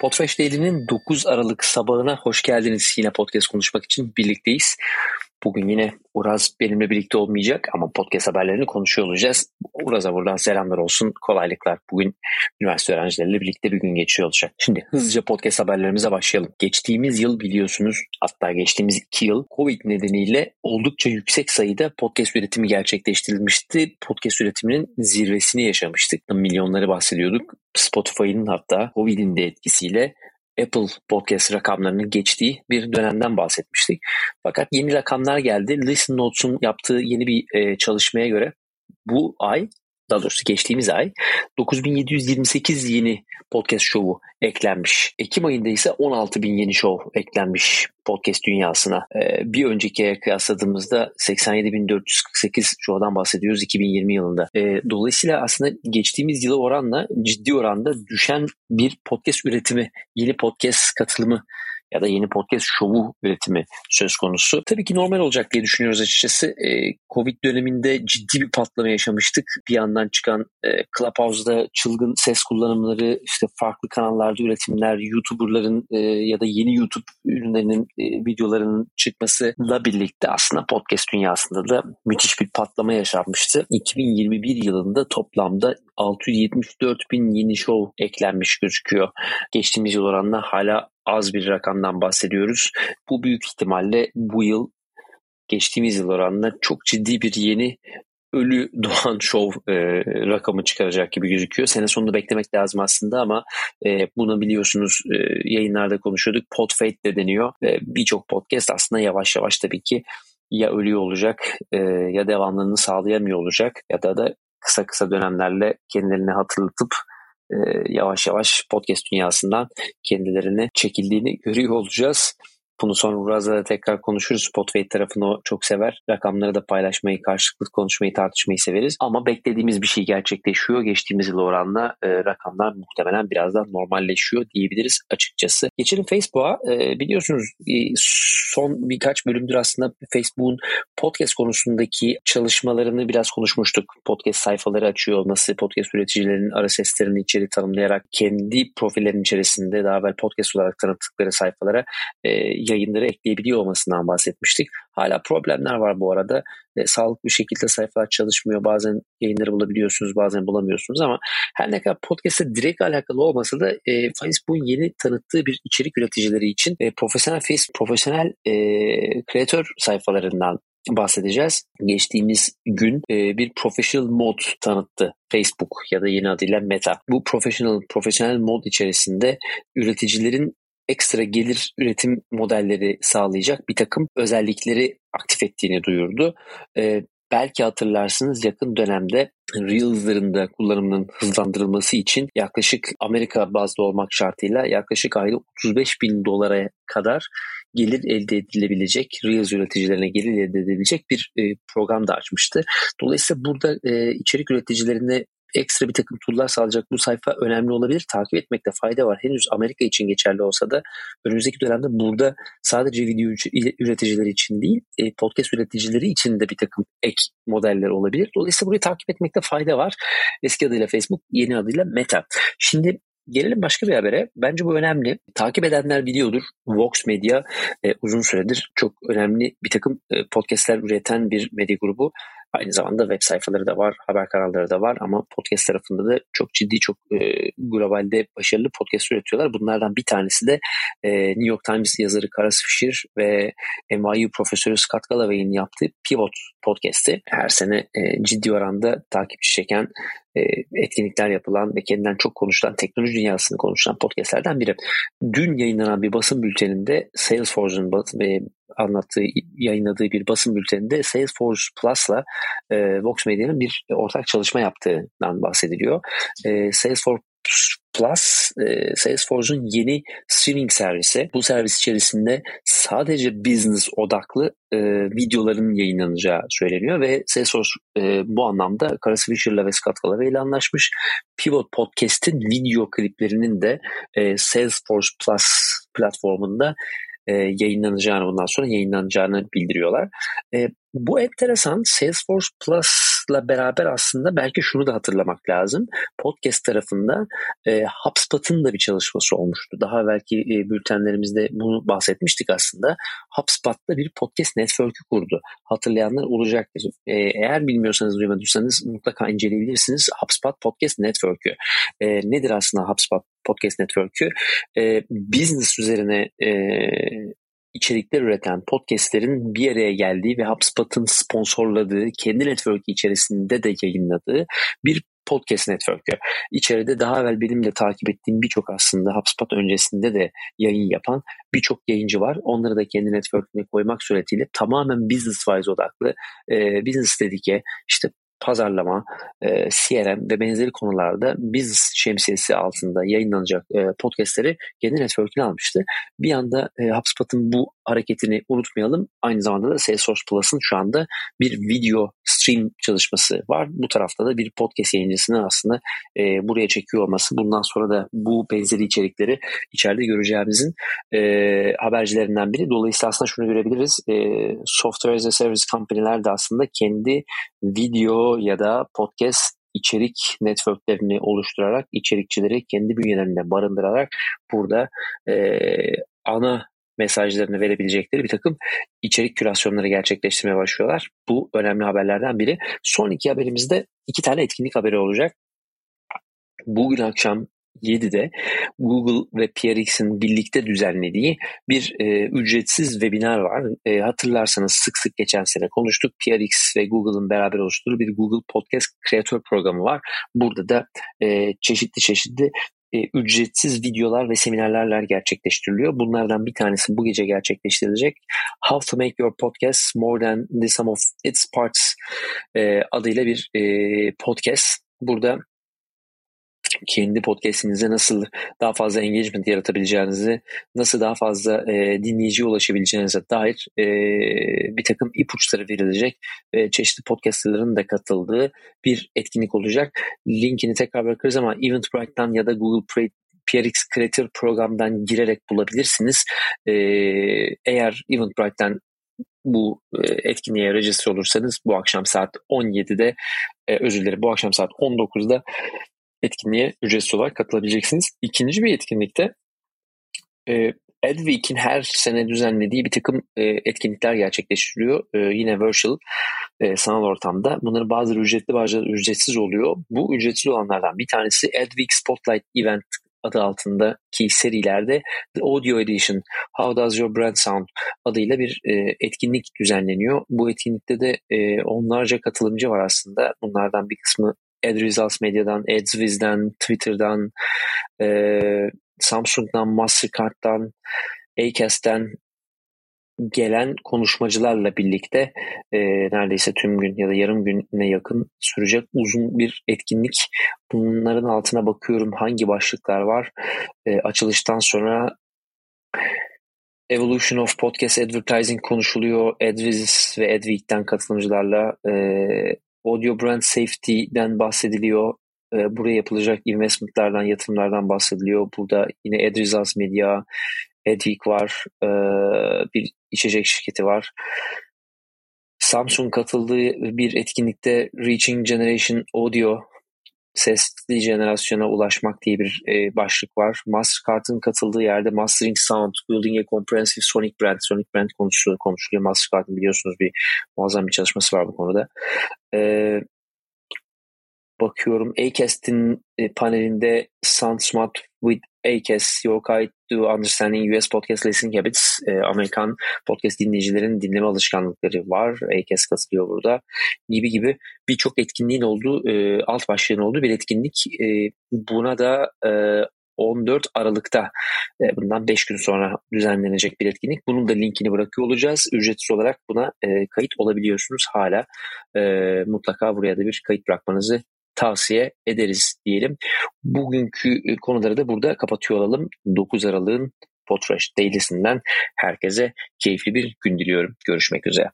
Podfresh Daily'nin 9 Aralık sabahına hoş geldiniz. Yine podcast konuşmak için birlikteyiz. Bugün yine Uraz benimle birlikte olmayacak ama podcast haberlerini konuşuyor olacağız. Uraz'a buradan selamlar olsun, kolaylıklar. Bugün üniversite öğrencileriyle birlikte bir gün geçiyor olacak. Şimdi hızlıca podcast haberlerimize başlayalım. Geçtiğimiz yıl biliyorsunuz, hatta geçtiğimiz iki yıl Covid nedeniyle oldukça yüksek sayıda podcast üretimi gerçekleştirilmişti. Podcast üretiminin zirvesini yaşamıştık. Milyonları bahsediyorduk. Spotify'ın hatta Covid'in de etkisiyle Apple Podcast rakamlarının geçtiği bir dönemden bahsetmiştik. Fakat yeni rakamlar geldi. Listen Notes'un yaptığı yeni bir e, çalışmaya göre bu ay daha doğrusu geçtiğimiz ay 9728 yeni podcast şovu eklenmiş. Ekim ayında ise 16000 yeni şov eklenmiş podcast dünyasına. Ee, bir önceki aya kıyasladığımızda 87448 şovdan bahsediyoruz 2020 yılında. Ee, dolayısıyla aslında geçtiğimiz yıla oranla ciddi oranda düşen bir podcast üretimi, yeni podcast katılımı ya da yeni podcast şovu üretimi söz konusu. Tabii ki normal olacak diye düşünüyoruz açıkçası. E, Covid döneminde ciddi bir patlama yaşamıştık. Bir yandan çıkan e, Clubhouse'da çılgın ses kullanımları, işte farklı kanallarda üretimler, YouTuber'ların e, ya da yeni YouTube ürünlerinin e, videolarının çıkmasıyla birlikte aslında podcast dünyasında da müthiş bir patlama yaşanmıştı. 2021 yılında toplamda 674 bin yeni show eklenmiş gözüküyor. Geçtiğimiz yıl oranla hala az bir rakamdan bahsediyoruz. Bu büyük ihtimalle bu yıl geçtiğimiz yıl oranla çok ciddi bir yeni ölü doğan şov e, rakamı çıkaracak gibi gözüküyor. Sene sonunu beklemek lazım aslında ama e, bunu biliyorsunuz e, yayınlarda konuşuyorduk. Podfade de deniyor. E, Birçok podcast aslında yavaş yavaş tabii ki ya ölüyor olacak e, ya devamlılığını sağlayamıyor olacak ya da da kısa kısa dönemlerle kendilerini hatırlatıp yavaş yavaş podcast dünyasından kendilerini çekildiğini görüyor olacağız. Bunu sonra biraz da tekrar konuşuruz. Spotify tarafını o çok sever. Rakamları da paylaşmayı, karşılıklı konuşmayı, tartışmayı severiz. Ama beklediğimiz bir şey gerçekleşiyor. Geçtiğimiz yıl oranla e, rakamlar muhtemelen birazdan normalleşiyor diyebiliriz açıkçası. Geçelim Facebook'a. E, biliyorsunuz e, son birkaç bölümdür aslında Facebook'un podcast konusundaki çalışmalarını biraz konuşmuştuk. Podcast sayfaları açıyor olması, podcast üreticilerinin seslerini içeri tanımlayarak kendi profillerinin içerisinde daha evvel podcast olarak tanıttıkları sayfalara e, yayınları ekleyebiliyor olmasından bahsetmiştik. Hala problemler var bu arada. E, sağlıklı bir şekilde sayfalar çalışmıyor. Bazen yayınları bulabiliyorsunuz, bazen bulamıyorsunuz ama her ne kadar podcast'e direkt alakalı olmasa da e, Facebook'un yeni tanıttığı bir içerik üreticileri için e, profesyonel face, profesyonel e, sayfalarından bahsedeceğiz. Geçtiğimiz gün e, bir professional mod tanıttı Facebook ya da yeni adıyla Meta. Bu professional profesyonel mod içerisinde üreticilerin ekstra gelir üretim modelleri sağlayacak bir takım özellikleri aktif ettiğini duyurdu. E, belki hatırlarsınız yakın dönemde Reels'ların da kullanımının hızlandırılması için yaklaşık Amerika bazlı olmak şartıyla yaklaşık ayda 35 bin dolara kadar gelir elde edilebilecek, Reels üreticilerine gelir elde edilebilecek bir e, program da açmıştı. Dolayısıyla burada e, içerik üreticilerine ekstra bir takım tool'lar sağlayacak bu sayfa önemli olabilir. Takip etmekte fayda var. Henüz Amerika için geçerli olsa da önümüzdeki dönemde burada sadece video üreticileri için değil e, podcast üreticileri için de bir takım ek modeller olabilir. Dolayısıyla burayı takip etmekte fayda var. Eski adıyla Facebook, yeni adıyla Meta. Şimdi Gelelim başka bir habere. Bence bu önemli. Takip edenler biliyordur. Vox Media e, uzun süredir çok önemli bir takım e, podcastler üreten bir medya grubu. Aynı zamanda web sayfaları da var, haber kanalları da var ama podcast tarafında da çok ciddi, çok e, globalde başarılı podcast üretiyorlar. Bunlardan bir tanesi de e, New York Times yazarı Karas Fisher ve NYU profesörü Scott Galloway'in yaptığı Pivot podcast'i. Her sene e, ciddi oranda takipçi çeken etkinlikler yapılan ve kendinden çok konuşulan, teknoloji dünyasını konuşulan podcastlerden biri. Dün yayınlanan bir basın bülteninde Salesforce'un anlattığı, yayınladığı bir basın bülteninde Salesforce Plus'la e, Vox Media'nın bir ortak çalışma yaptığından bahsediliyor. E, Salesforce Plus, e, Salesforce'un yeni streaming servisi. Bu servis içerisinde sadece business odaklı e, videoların yayınlanacağı söyleniyor ve Salesforce e, bu anlamda Karas Fisher'la ve Scott Galloway ile anlaşmış. Pivot Podcast'in video kliplerinin de e, Salesforce Plus platformunda e, yayınlanacağını bundan sonra yayınlanacağını bildiriyorlar. E, bu enteresan Salesforce Plus podcast'la beraber aslında belki şunu da hatırlamak lazım. Podcast tarafında e, HubSpot'un da bir çalışması olmuştu. Daha belki e, bültenlerimizde bunu bahsetmiştik aslında. HubSpot'ta bir podcast network'ü kurdu. Hatırlayanlar olacaktır. E, eğer bilmiyorsanız duymadıysanız mutlaka inceleyebilirsiniz. HubSpot Podcast Network'ü. E, nedir aslında HubSpot Podcast Network'ü? E, business üzerine e, içerikler üreten podcastlerin bir araya geldiği ve HubSpot'ın sponsorladığı, kendi network içerisinde de yayınladığı bir podcast network'ü. İçeride daha evvel benim de takip ettiğim birçok aslında HubSpot öncesinde de yayın yapan birçok yayıncı var. Onları da kendi network'üne koymak suretiyle tamamen business wise odaklı, e, business dedike, işte pazarlama, e, CRM ve benzeri konularda business şemsiyesi altında yayınlanacak e, podcastleri kendi network'üne almıştı. Bir anda e, HubSpot'un bu hareketini unutmayalım. Aynı zamanda da Salesforce Plus'ın şu anda bir video stream çalışması var. Bu tarafta da bir podcast yayıncısını aslında e, buraya çekiyor olması. Bundan sonra da bu benzeri içerikleri içeride göreceğimizin e, habercilerinden biri. Dolayısıyla aslında şunu görebiliriz. E, software as a service company'ler de aslında kendi video ya da podcast içerik networklerini oluşturarak içerikçileri kendi bünyelerinde barındırarak burada e, ana mesajlarını verebilecekleri bir takım içerik kürasyonları gerçekleştirmeye başlıyorlar. Bu önemli haberlerden biri. Son iki haberimizde iki tane etkinlik haberi olacak. Bugün akşam 7'de Google ve PRX'in birlikte düzenlediği bir e, ücretsiz webinar var. E, hatırlarsanız sık sık geçen sene konuştuk. PRX ve Google'ın beraber oluşturduğu bir Google Podcast Kreatör programı var. Burada da e, çeşitli çeşitli e, ücretsiz videolar ve seminerlerler gerçekleştiriliyor. Bunlardan bir tanesi bu gece gerçekleştirilecek. How to Make Your Podcast More Than the Sum of Its Parts e, adıyla bir e, podcast. Burada kendi podcast'inize nasıl daha fazla engagement yaratabileceğinizi, nasıl daha fazla e, dinleyiciye ulaşabileceğinize dair e, bir takım ipuçları verilecek e, çeşitli podcastların da katıldığı bir etkinlik olacak. Linkini tekrar bırakırız ama Eventbrite'dan ya da Google Play PRX Creator programdan girerek bulabilirsiniz. Ee, eğer Eventbrite'den bu e, etkinliğe register olursanız bu akşam saat 17'de e, özür dilerim bu akşam saat 19'da etkinliğe ücretsiz olarak katılabileceksiniz. İkinci bir etkinlikte e, Adweek'in her sene düzenlediği bir takım e, etkinlikler gerçekleştiriyor. E, yine virtual e, sanal ortamda. Bunların bazıları ücretli bazıları ücretsiz oluyor. Bu ücretsiz olanlardan bir tanesi Adweek Spotlight Event adı altındaki serilerde The Audio Edition How Does Your Brand Sound adıyla bir e, etkinlik düzenleniyor. Bu etkinlikte de e, onlarca katılımcı var aslında. Bunlardan bir kısmı AdResults Medya'dan, AdsWiz'den, Twitter'dan, e, Samsung'dan, Mastercard'dan, Acast'ten gelen konuşmacılarla birlikte e, neredeyse tüm gün ya da yarım güne yakın sürecek uzun bir etkinlik. Bunların altına bakıyorum hangi başlıklar var. E, açılıştan sonra Evolution of Podcast Advertising konuşuluyor. AdWiz ve AdWeek'ten katılımcılarla e, Audio Brand Safety'den bahsediliyor. E, buraya yapılacak investmentlardan, yatırımlardan bahsediliyor. Burada yine AdResults Media, AdWeek var, e, bir içecek şirketi var. Samsung katıldığı bir etkinlikte Reaching Generation Audio sesli jenerasyona ulaşmak diye bir e, başlık var. Mastercard'ın katıldığı yerde Mastering Sound, Building a Comprehensive Sonic Brand, Sonic Brand konuşuluyor. konuşuluyor. Mastercard'ın biliyorsunuz bir muazzam bir çalışması var bu konuda. E, bakıyorum Acast'in e, panelinde Sound Smart with Acast Your Guide to Understanding US Podcast Listening Habits e, Amerikan podcast dinleyicilerin dinleme alışkanlıkları var. Acast katılıyor burada gibi gibi birçok etkinliğin olduğu e, alt başlığın olduğu bir etkinlik. E, buna da e, 14 Aralık'ta e, bundan 5 gün sonra düzenlenecek bir etkinlik. Bunun da linkini bırakıyor olacağız. Ücretsiz olarak buna e, kayıt olabiliyorsunuz hala. E, mutlaka buraya da bir kayıt bırakmanızı tavsiye ederiz diyelim. Bugünkü e, konuları da burada kapatıyor olalım. 9 Aralık'ın Potrash Daily'sinden herkese keyifli bir gün diliyorum. Görüşmek üzere.